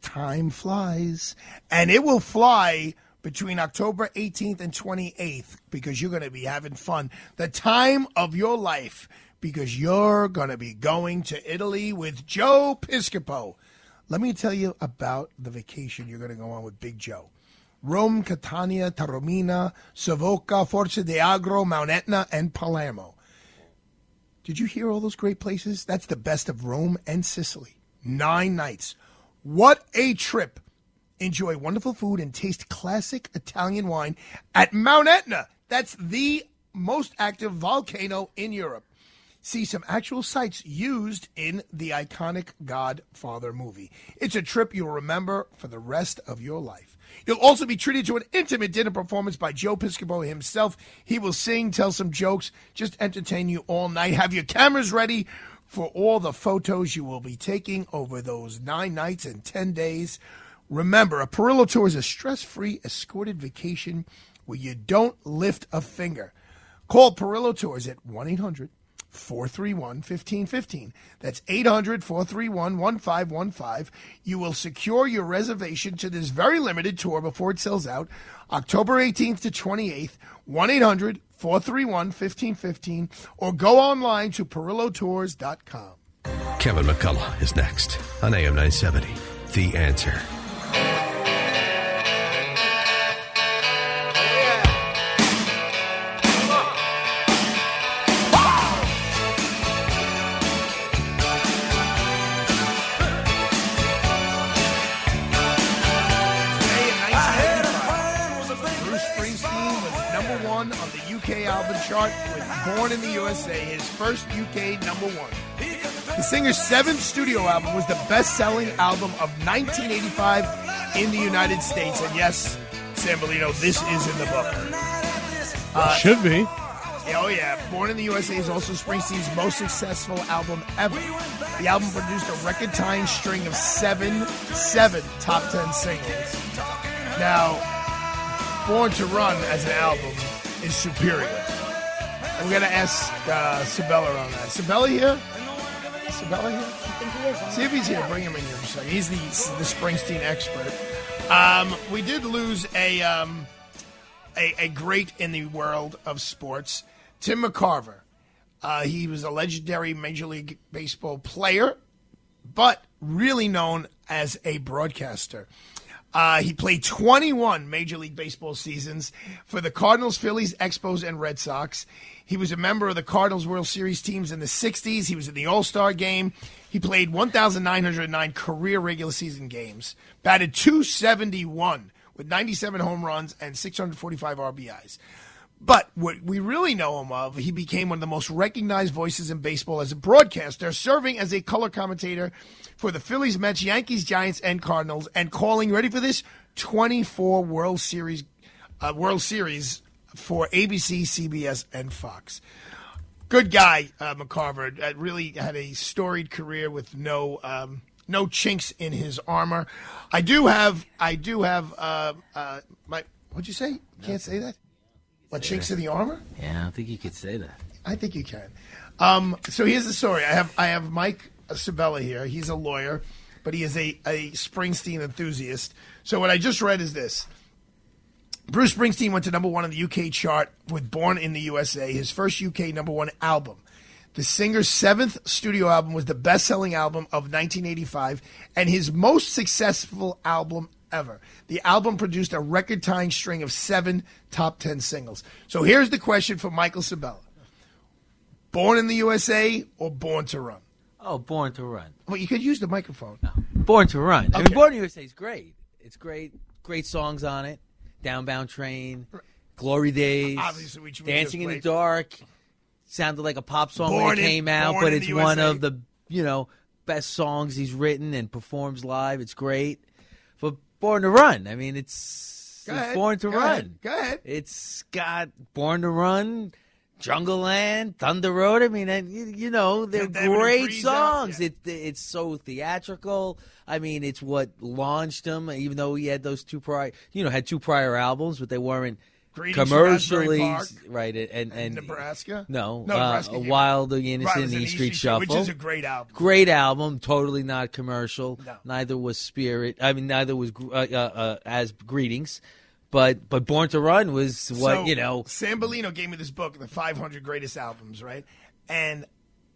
time flies. And it will fly between October 18th and 28th because you're going to be having fun. The time of your life because you're going to be going to Italy with Joe Piscopo. Let me tell you about the vacation you're going to go on with Big Joe. Rome, Catania, Taormina, Savoca, Forza de Agro, Mount Etna, and Palermo. Did you hear all those great places? That's the best of Rome and Sicily. Nine nights. What a trip! Enjoy wonderful food and taste classic Italian wine at Mount Etna. That's the most active volcano in Europe. See some actual sites used in the iconic Godfather movie. It's a trip you'll remember for the rest of your life. You'll also be treated to an intimate dinner performance by Joe Piscopo himself. He will sing, tell some jokes, just entertain you all night. Have your cameras ready for all the photos you will be taking over those nine nights and 10 days. Remember, a Perillo tour is a stress free escorted vacation where you don't lift a finger. Call Perillo Tours at 1 800 431 1515. That's 800 431 1515. You will secure your reservation to this very limited tour before it sells out October 18th to 28th. 1 800 431 1515 or go online to perillotours.com. Kevin McCullough is next on AM 970. The answer. Chart with Born in the USA, his first UK number one. The singer's seventh studio album was the best selling album of 1985 in the United States. And yes, San Bellino, this is in the book. Uh, Should be. Oh yeah, Born in the USA is also Springsteen's most successful album ever. The album produced a record-tying string of seven, seven top ten singles. Now, Born to Run as an album is superior. And we're gonna ask uh, Sabella on that. Sabella here? Sabella here? See if he's here. Bring him in here for. He's the, the Springsteen expert. Um, we did lose a, um, a a great in the world of sports, Tim McCarver. Uh, he was a legendary Major League Baseball player, but really known as a broadcaster. Uh, he played 21 Major League Baseball seasons for the Cardinals, Phillies, Expos, and Red Sox. He was a member of the Cardinals World Series teams in the 60s. He was in the All Star game. He played 1,909 career regular season games, batted 271 with 97 home runs and 645 RBIs. But what we really know him of, he became one of the most recognized voices in baseball as a broadcaster, serving as a color commentator for the Phillies, Mets, Yankees, Giants, and Cardinals, and calling, ready for this, 24 World Series, uh, World Series for ABC, CBS, and Fox. good guy, uh, McCarver. Uh, really had a storied career with no um, no chinks in his armor. I do have I do have uh, uh, my what'd you say? Can't say that. What Say chinks that. in the armor? Yeah, I don't think you could say that. I think you can. Um, so here's the story. I have I have Mike Sabella here. He's a lawyer, but he is a, a Springsteen enthusiast. So what I just read is this. Bruce Springsteen went to number one on the UK chart with Born in the USA, his first UK number one album. The singer's seventh studio album was the best selling album of 1985 and his most successful album ever. The album produced a record tying string of seven top 10 singles. So here's the question for Michael Sabella Born in the USA or Born to Run? Oh, Born to Run. Well, you could use the microphone. Born to Run. I mean, Born in the USA is great. It's great. Great songs on it. Downbound Train, Glory Days, Obviously, we Dancing in the. Dark. Sounded like a pop song when Born it in- came out, but it's one USA. of the you know best songs he's written and performs live. It's great. But Born to Run. I mean, it's, it's ahead. Born to Run. ahead. Go ahead. It's got Born to Run, Jungleland, Thunder Road. I mean, and, you, you know, they're and great songs. It, it's so theatrical. I mean, it's what launched him. Even though he had those two prior, you know, had two prior albums, but they weren't Greetings commercially Park right. And and, Nebraska? no, No, uh, Nebraska came- Wild Right, Innocent was an E E Street Street Shuffle, which is a great album. Great album, totally not commercial. Neither was Spirit. I mean, neither was uh, uh, uh, as Greetings. But but Born to Run was what So, you know. Sam Bellino gave me this book, the 500 greatest albums, right? And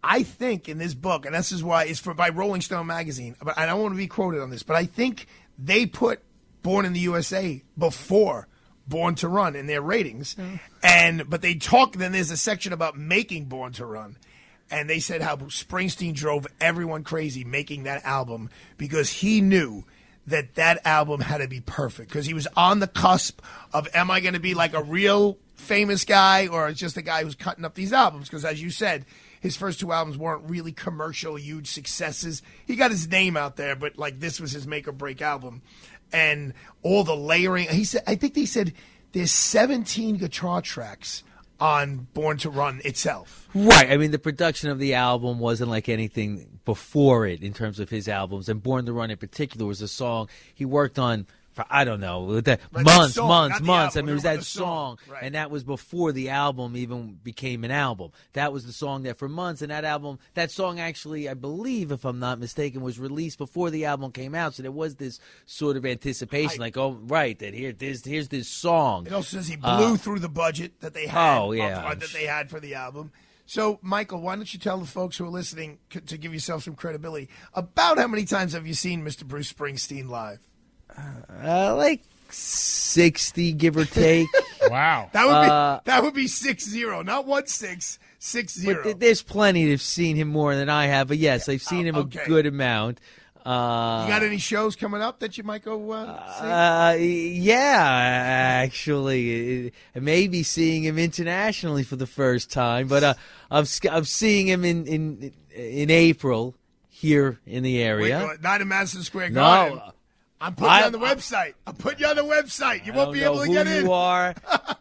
I think in this book, and this is why it's for by Rolling Stone magazine, but I don't want to be quoted on this, but I think they put Born in the USA before Born to Run in their ratings, mm. and but they talk. Then there's a section about making Born to Run. And they said how Springsteen drove everyone crazy making that album because he knew that that album had to be perfect. Because he was on the cusp of am I going to be like a real famous guy or just a guy who's cutting up these albums? Because as you said his first two albums weren't really commercial huge successes. He got his name out there but like this was his make or break album. And all the layering he said I think they said there's 17 guitar tracks on Born to Run itself Right. I mean, the production of the album wasn't like anything before it in terms of his albums. And Born to Run in particular was a song he worked on for, I don't know, that that months, song, months, months. I mean, it was that song. song. And that was before the album even became an album. That was the song that for months. And that album, that song actually, I believe, if I'm not mistaken, was released before the album came out. So there was this sort of anticipation, like, oh, right, that here, there's, here's this song. It also says he Uh, blew through the budget that they had. Oh, yeah. uh, that they had for the album. So, Michael, why don't you tell the folks who are listening c- to give yourself some credibility about how many times have you seen Mr. Bruce Springsteen live? Uh, like 60, give or take. *laughs* wow. That would be Uh, that would be six zero, not one six six zero. But th- there's plenty that've seen him more than I have. But yes, I've seen him okay. a good amount. Uh, you got any shows coming up that you might go uh, see? uh, yeah, actually, uh, maybe seeing him internationally for the first time. But uh, I'm I'm seeing him in in in April here in the area. uh, not in Madison Square No. I'm putting I- you on the website. I'm putting you on the website. You I won't be able to who get you in. are. *laughs*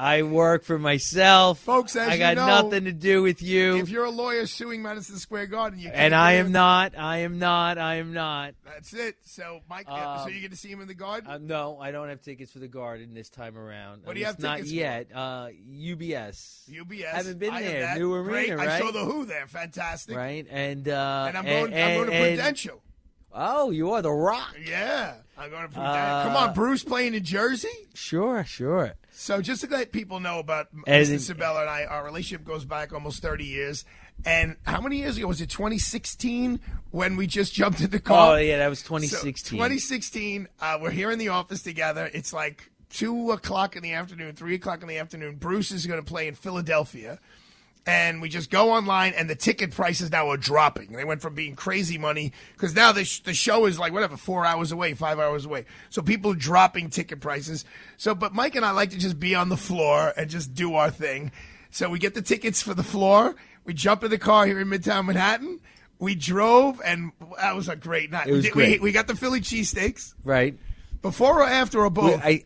I work for myself, Folks, as I you got know, nothing to do with you. If you're a lawyer suing Madison Square Garden, you can't and I am not. I am not. I am not. That's it. So, Mike, uh, so Um, you're going to see him in the garden? Uh, no, I don't have tickets for the Garden this time around. What do you have Not yet. Uh, UBS. UBS. Haven't been I there. New arena, Great. I right? saw the Who there. Fantastic. Right, and uh, And I'm going. I'm going to and- Prudential. Oh, you are the Rock. Yeah, I'm going to Prudential. Uh, Come on, Bruce playing in Jersey. Sure, sure. So just to let people know about And- Mr. Sabella and I, our relationship goes back almost 30 years. And how many years ago was it? 2016 when we just jumped in the car. Oh, yeah, that was So, 2016. 2016. Uh, we're here in the office together. It's like two o'clock in the afternoon, three o'clock in the afternoon. Bruce is going to play in Philadelphia. And we just go online, and the ticket prices now are dropping. They went from being crazy money because now the, sh- the show is like whatever, four hours away, five hours away. So people are dropping ticket prices. So, but Mike and I like to just be on the floor and just do our thing. So we get the tickets for the floor. We jump in the car here in Midtown Manhattan. We drove, and that was a great night. It was we, did- great. We, we got the Philly cheesesteaks Right. before or after or both. I,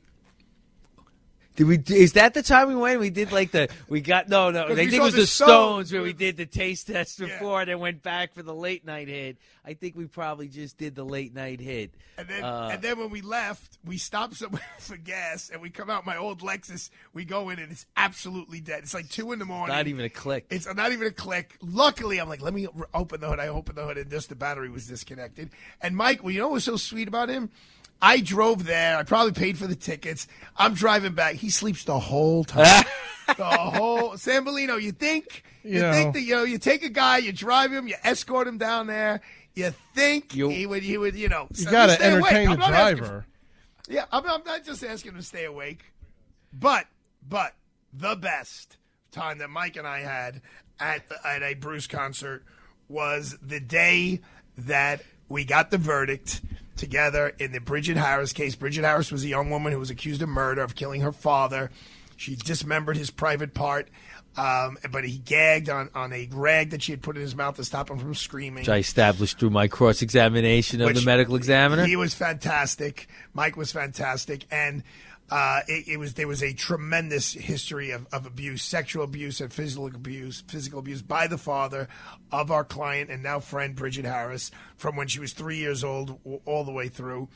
Did we? Is that the time we went? We did like the we got no no. I think it was the the Stones Stones where we did the taste test before, and then went back for the late night hit. I think we probably just did the late night hit. And then, Uh, and then when we left, we stopped somewhere *laughs* for gas, and we come out my old Lexus. We go in, and it's absolutely dead. It's like two in the morning. not even a click. It's not even a click. Luckily, I'm like, let me open the hood. I opened the hood, and just the battery was disconnected. And Mike, well, you know what was so sweet about him? I drove there. I probably paid for the tickets. I'm driving back. He sleeps the whole time. *laughs* the whole San Bellino. You think you, You know. think that you know you take a guy, you drive him, you escort him down there. You think he would he would you know You got to awake. entertain I'm the driver. for- yeah, I'm, I'm not just asking him to stay awake, but but the best time that Mike and I had at at a Bruce concert was the day that we got the verdict together in the Bridget Harris case. Bridget Harris was a young woman who was accused of murder of killing her father. She dismembered his private part. Um, but he gagged on, on a rag that she had put in his mouth to stop him from screaming. which I established through my cross examination of the medical examiner. He was fantastic. Mike was fantastic, and uh, it, it was there was a tremendous history of, of abuse, sexual abuse, and physical abuse, physical abuse by the father of our client and now friend Bridget Harris from when she was three years old all the way through.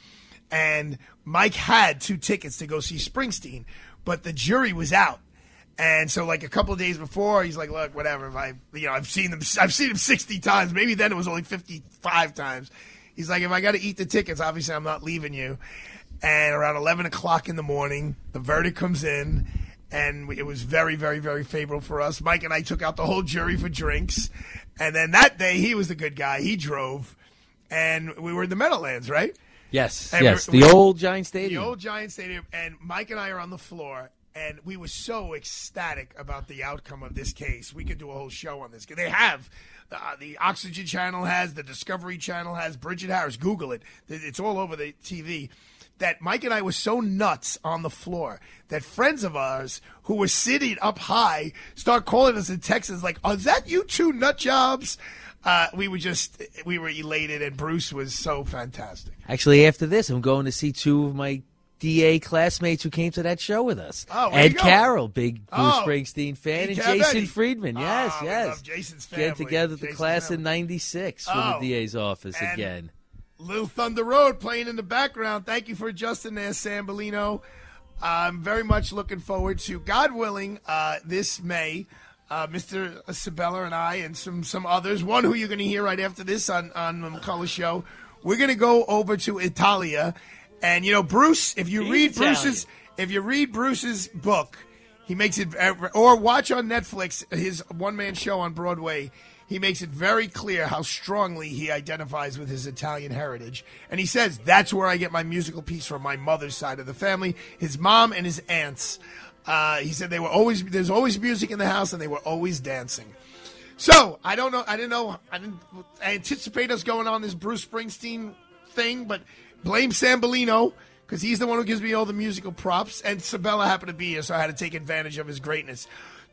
And Mike had two tickets to go see Springsteen, but the jury was out. And so, like a couple of days before, he's like, "Look, whatever. If I, you know, I've seen them. I've seen him sixty times. Maybe then it was only fifty-five times." He's like, "If I got to eat the tickets, obviously I'm not leaving you." And around eleven o'clock in the morning, the verdict comes in, and we- it was very, very, very favorable for us. Mike and I took out the whole jury for drinks, and then that day he was the good guy. He drove, and we were in the Meadowlands, right? yes, And yes, we're- the we- old Giant Stadium. The old Giant Stadium. And Mike and I are on the floor, and we were so ecstatic about the outcome of this case. We could do a whole show on this. They have. Uh, the Oxygen Channel has, the Discovery Channel has, Bridget Harris, Google it. It's all over the TV. That Mike and I were so nuts on the floor that friends of ours who were sitting up high start calling us in Texas, like, "Is that you two nut jobs?" Uh, we were just, we were elated, and Bruce was so fantastic. Actually, after this, I'm going to see two of my DA classmates who came to that show with us. Oh, Ed? Carroll, big Bruce Oh, Springsteen fan, and Jason. Friedman. Yes, we yes. Jason's Getting family. together the Jason's class family. in '96 from Oh, the DA's office and- again. Little Thunder Road playing in the background. Thank you for adjusting there, Sam Bellino. I'm very much looking forward to, God willing, uh, this May, uh, Mr. Sabella and I and some some others. One who you're going to hear right after this on on the McCullough Show. We're going to go over to Italia, and you know, Bruce. If you He's read Italian. Bruce's, if you read Bruce's book, he makes it, or watch on Netflix his one man show on Broadway. He makes it very clear how strongly he identifies with his Italian heritage. And he says, that's where I get my musical piece from my mother's side of the family, his mom and his aunts. Uh, he said they were always, there's always music in the house and they were always dancing. So I don't know. I didn't know. I didn't anticipate us going on this Bruce Springsteen thing, but blame Sam Bellino because he's the one who gives me all the musical props. And Sabella happened to be here, so I had to take advantage of his greatness.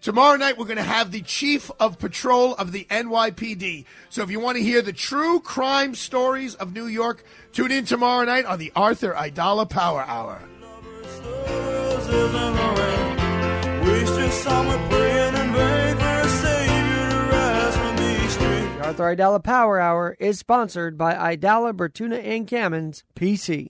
Tomorrow night, we're going to have the chief of patrol of the NYPD. So if you want to hear the true crime stories of New York, tune in tomorrow night on the Arthur Aidala Power Hour. The Arthur Aidala Power Hour is sponsored by Aidala, Bertuna, and Kamins, PC.